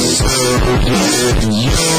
Shine.